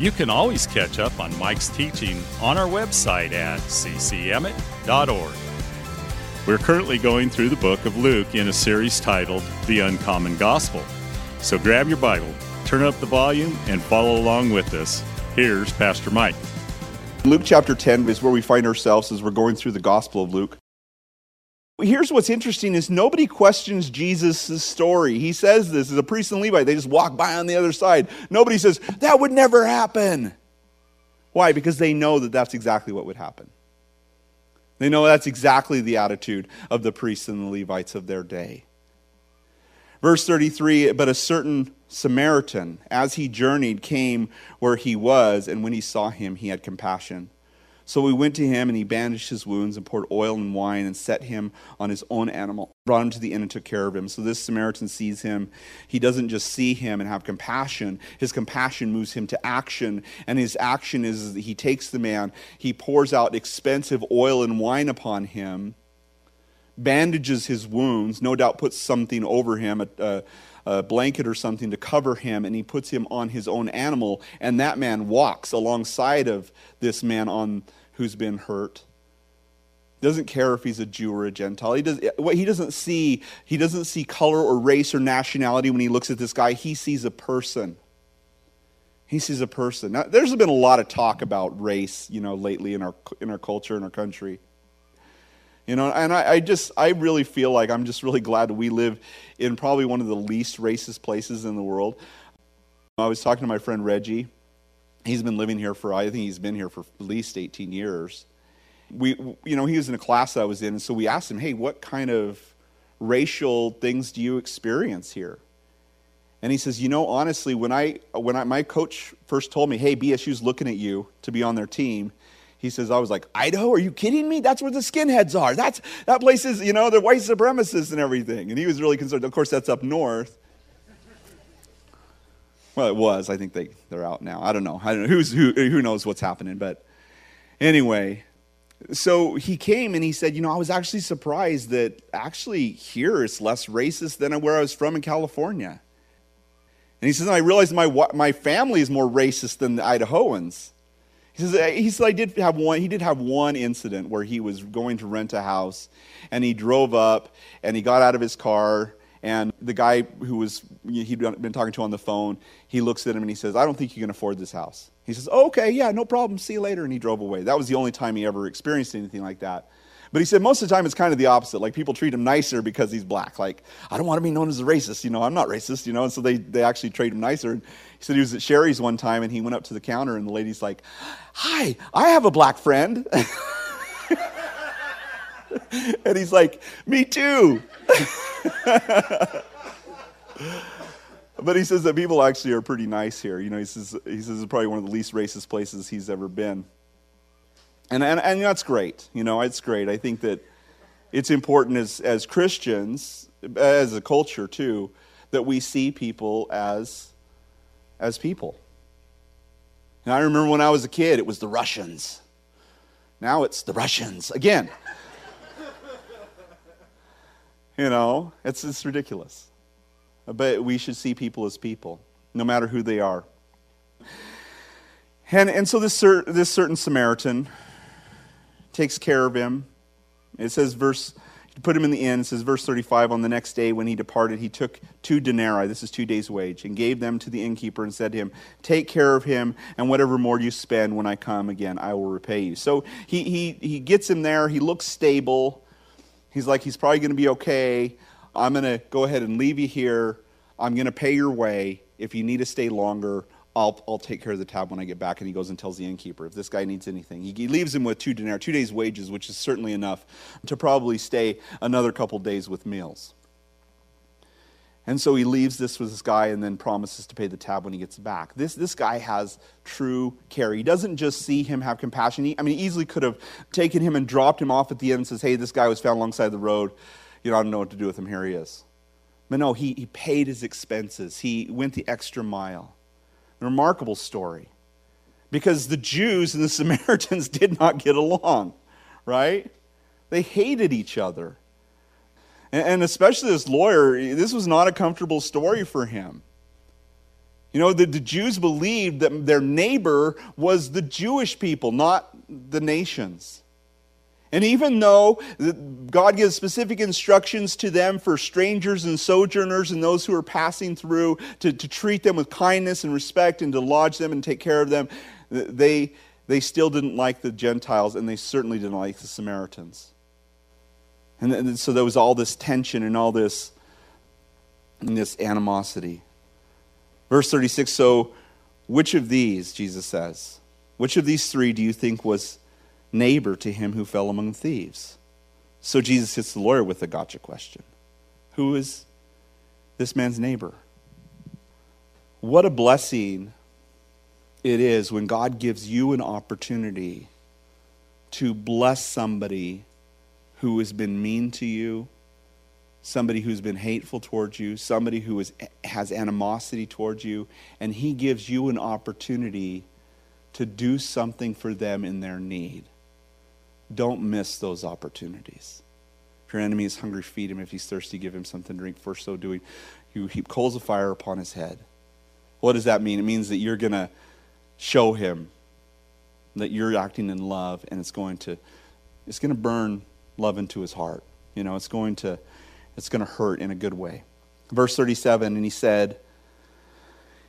you can always catch up on Mike's teaching on our website at ccemmett.org. We're currently going through the book of Luke in a series titled The Uncommon Gospel. So grab your Bible, turn up the volume, and follow along with us. Here's Pastor Mike. Luke chapter 10 is where we find ourselves as we're going through the Gospel of Luke here's what's interesting is nobody questions jesus' story. He says this as a priest and levite. They just walk by on the other side. Nobody says that would never happen. Why? Because they know that that's exactly what would happen. They know that's exactly the attitude of the priests and the levites of their day. Verse 33 but a certain samaritan as he journeyed came where he was and when he saw him he had compassion so we went to him, and he bandaged his wounds and poured oil and wine and set him on his own animal, brought him to the inn and took care of him. So this Samaritan sees him. He doesn't just see him and have compassion, his compassion moves him to action. And his action is he takes the man, he pours out expensive oil and wine upon him, bandages his wounds, no doubt puts something over him. A, a, a blanket or something to cover him, and he puts him on his own animal, and that man walks alongside of this man on who's been hurt. Doesn't care if he's a Jew or a Gentile. He, does, what he doesn't see, he doesn't see color or race or nationality when he looks at this guy. He sees a person. He sees a person. Now, there's been a lot of talk about race, you know, lately in our in our culture in our country. You know, and I, I, just, I really feel like I'm just really glad we live in probably one of the least racist places in the world. I was talking to my friend Reggie, He's been living here for, I think he's been here for at least 18 years. We, you know, he was in a class that I was in, and so we asked him, hey, what kind of racial things do you experience here? And he says, you know, honestly, when I, when I, my coach first told me, hey, BSU's looking at you to be on their team, he says, I was like, Idaho, are you kidding me? That's where the skinheads are. That's, that place is, you know, they're white supremacists and everything. And he was really concerned. Of course, that's up north. Well, it was. I think they, they're out now. I don't know. I don't know. Who's, who, who knows what's happening. But anyway, so he came and he said, You know, I was actually surprised that actually here it's less racist than where I was from in California. And he says, I realized my, my family is more racist than the Idahoans. He says, uh, he said, I did have one, he did have one incident where he was going to rent a house and he drove up and he got out of his car and the guy who was he'd been talking to on the phone, he looks at him and he says, "I don't think you can afford this house." He says, "Okay, yeah, no problem. See you later." And he drove away. That was the only time he ever experienced anything like that. But he said most of the time it's kind of the opposite. Like people treat him nicer because he's black. Like I don't want to be known as a racist. You know, I'm not racist. You know, and so they they actually treat him nicer. And he said he was at Shari's one time and he went up to the counter and the lady's like, "Hi, I have a black friend." and he's like, "Me too." but he says that people actually are pretty nice here. You know, he says he says it's probably one of the least racist places he's ever been. And, and, and that's great. You know, it's great. I think that it's important as, as Christians, as a culture too, that we see people as, as people. And I remember when I was a kid, it was the Russians. Now it's the Russians again. You know, it's, it's ridiculous. But we should see people as people, no matter who they are. And, and so this, this certain Samaritan takes care of him. It says, verse, put him in the inn. It says, verse 35, on the next day when he departed, he took two denarii, this is two days' wage, and gave them to the innkeeper and said to him, Take care of him, and whatever more you spend when I come again, I will repay you. So he, he, he gets him there. He looks stable. He's like, he's probably going to be okay. I'm going to go ahead and leave you here. I'm going to pay your way. If you need to stay longer, I'll, I'll take care of the tab when I get back. And he goes and tells the innkeeper if this guy needs anything. He, he leaves him with two denarii, two days' wages, which is certainly enough to probably stay another couple days with meals. And so he leaves this with this guy and then promises to pay the tab when he gets back. This, this guy has true care. He doesn't just see him have compassion. He, I mean, he easily could have taken him and dropped him off at the end and says, hey, this guy was found alongside the road. You know, I don't know what to do with him. Here he is. But no, he, he paid his expenses. He went the extra mile. A remarkable story. Because the Jews and the Samaritans did not get along, right? They hated each other. And especially this lawyer, this was not a comfortable story for him. You know, the, the, Jews believed that their neighbor was the Jewish people, not the nations. And even though God gives specific instructions to them for strangers and sojourners and those who are passing through to, to treat them with kindness and respect and to lodge them and take care of them, they, they still didn't like the Gentiles and they certainly didn't like the Samaritans. And, so there was all this tension and all this, and this animosity. Verse 36 So, which of these, Jesus says, which of these three do you think was neighbor to him who fell among thieves? So Jesus hits the lawyer with a gotcha question Who is this man's neighbor? What a blessing it is when God gives you an opportunity to bless somebody who has been mean to you, somebody who's been hateful towards you, somebody who is, has animosity towards you, and He gives you an opportunity to do something for them in their need. Don't miss those opportunities. If your enemy is hungry, feed him. If he's thirsty, give him something to drink. For so doing, you heap coals of fire upon his head. What does that mean? It means that you're going to show him that you're acting in love, and it's going to it's going to burn love into his heart. You know, it's going to it's going to hurt in a good way. Verse 37, and he said,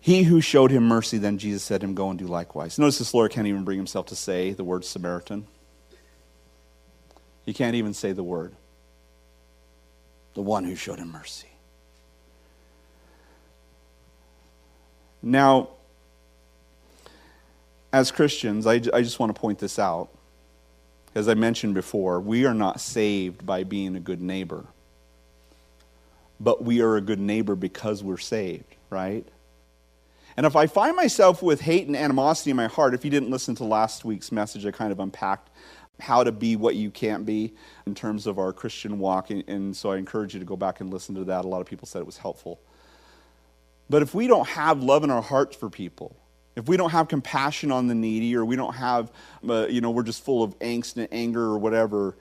He who showed him mercy, then Jesus said to him, Go and do likewise. Notice this lawyer can't even bring himself to say the word Samaritan. He can't even say the word. The one who showed him mercy. Now, as Christians, I, I just want to point this out. As I mentioned before, we are not saved by being a good neighbor, but we are a good neighbor because we're saved, right? And if I find myself with hate and animosity in my heart, if you didn't listen to last week's message, I kind of unpacked how to be what you can't be in terms of our Christian walk. And so I encourage you to go back and listen to that. A lot of people said it was helpful. But if we don't have love in our hearts for people, if we don't have compassion on the needy, or we don't have, uh, you know, we're just full of angst and anger or whatever,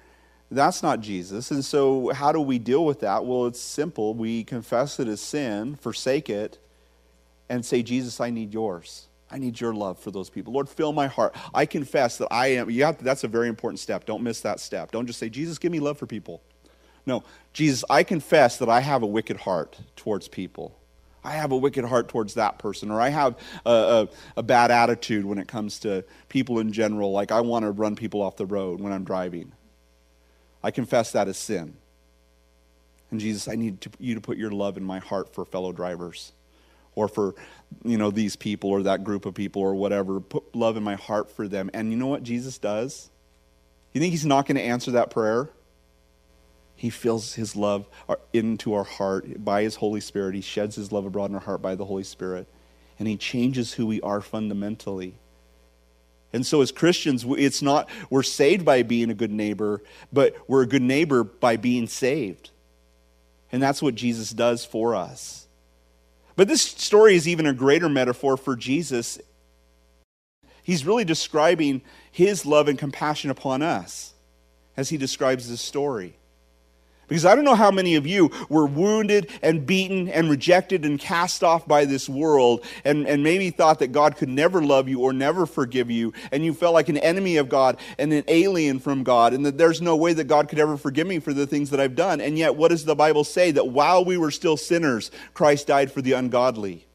that's not Jesus. And so, how do we deal with that? Well, it's simple. We confess it as sin, forsake it, and say, Jesus, I need yours. I need your love for those people. Lord, fill my heart. I confess that I am. You have to, that's a very important step. Don't miss that step. Don't just say, Jesus, give me love for people. No, Jesus, I confess that I have a wicked heart towards people. I have a wicked heart towards that person, or I have a, a, a, bad attitude when it comes to people in general, like I want to run people off the road when I'm driving. I confess that as sin. And Jesus, I need to, you to put your love in my heart for fellow drivers or for you know these people or that group of people or whatever. Put love in my heart for them. And you know what jesus does? You think he's not going to answer that prayer he fills his love uh, into our heart by his Holy Spirit. He sheds his love abroad in our heart by the Holy Spirit. And he changes who we are fundamentally. And so, as Christians, it's not we're saved by being a good neighbor, but we're a good neighbor by being saved. And that's what Jesus does for us. But this story is even a greater metaphor for Jesus. He's really describing his love and compassion upon us as he describes this story. Because I don't know how many of you were wounded and beaten and rejected and cast off by this world and, and maybe thought that God could never love you or never forgive you, and you felt like an enemy of God and an alien from God, and that there's no way that God could ever forgive me for the things that I've done. And yet, what does the Bible say? That while we were still sinners, Christ died for the ungodly.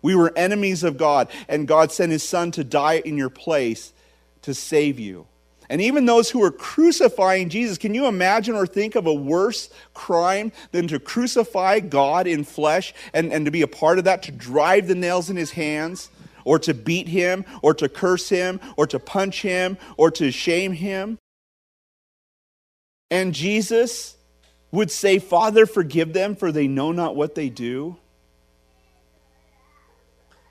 We were enemies of God, and God sent his Son to die in your place to save you. And even those who were crucifying Jesus, can you imagine or think of a worse crime than to crucify God in flesh and, and to be a part of that, to drive the nails in his hands, or to beat him, or to curse him, or to punch him, or to shame him? And Jesus would say, Father, forgive them, for they know not what they do?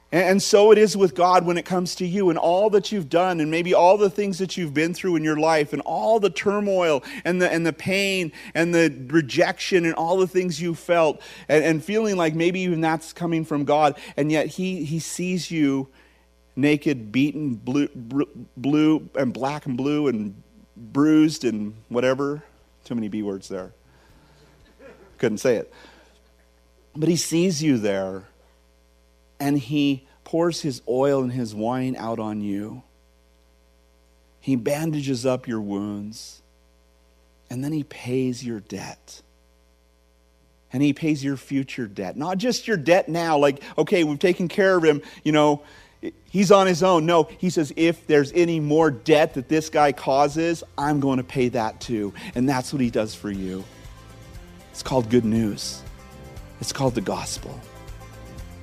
And so it is with God when it comes to you and all that you've done, and maybe all the things that you've been through in your life, and all the turmoil and the, and the pain and the rejection and all the things you felt, and, and feeling like maybe even that's coming from God, and yet He, he sees you naked, beaten, blue, blue, and black and blue, and bruised, and whatever. Too many B words there. Couldn't say it. But He sees you there and he pours his oil and his wine out on you. He bandages up your wounds, and then he pays your debt. And he pays your future debt. Not just your debt now, like, okay, we've taken care of him, you know, he's on his own. No, he says, if there's any more debt that this guy causes, I'm going to pay that too. And that's what he does for you. It's called good news, it's called the gospel.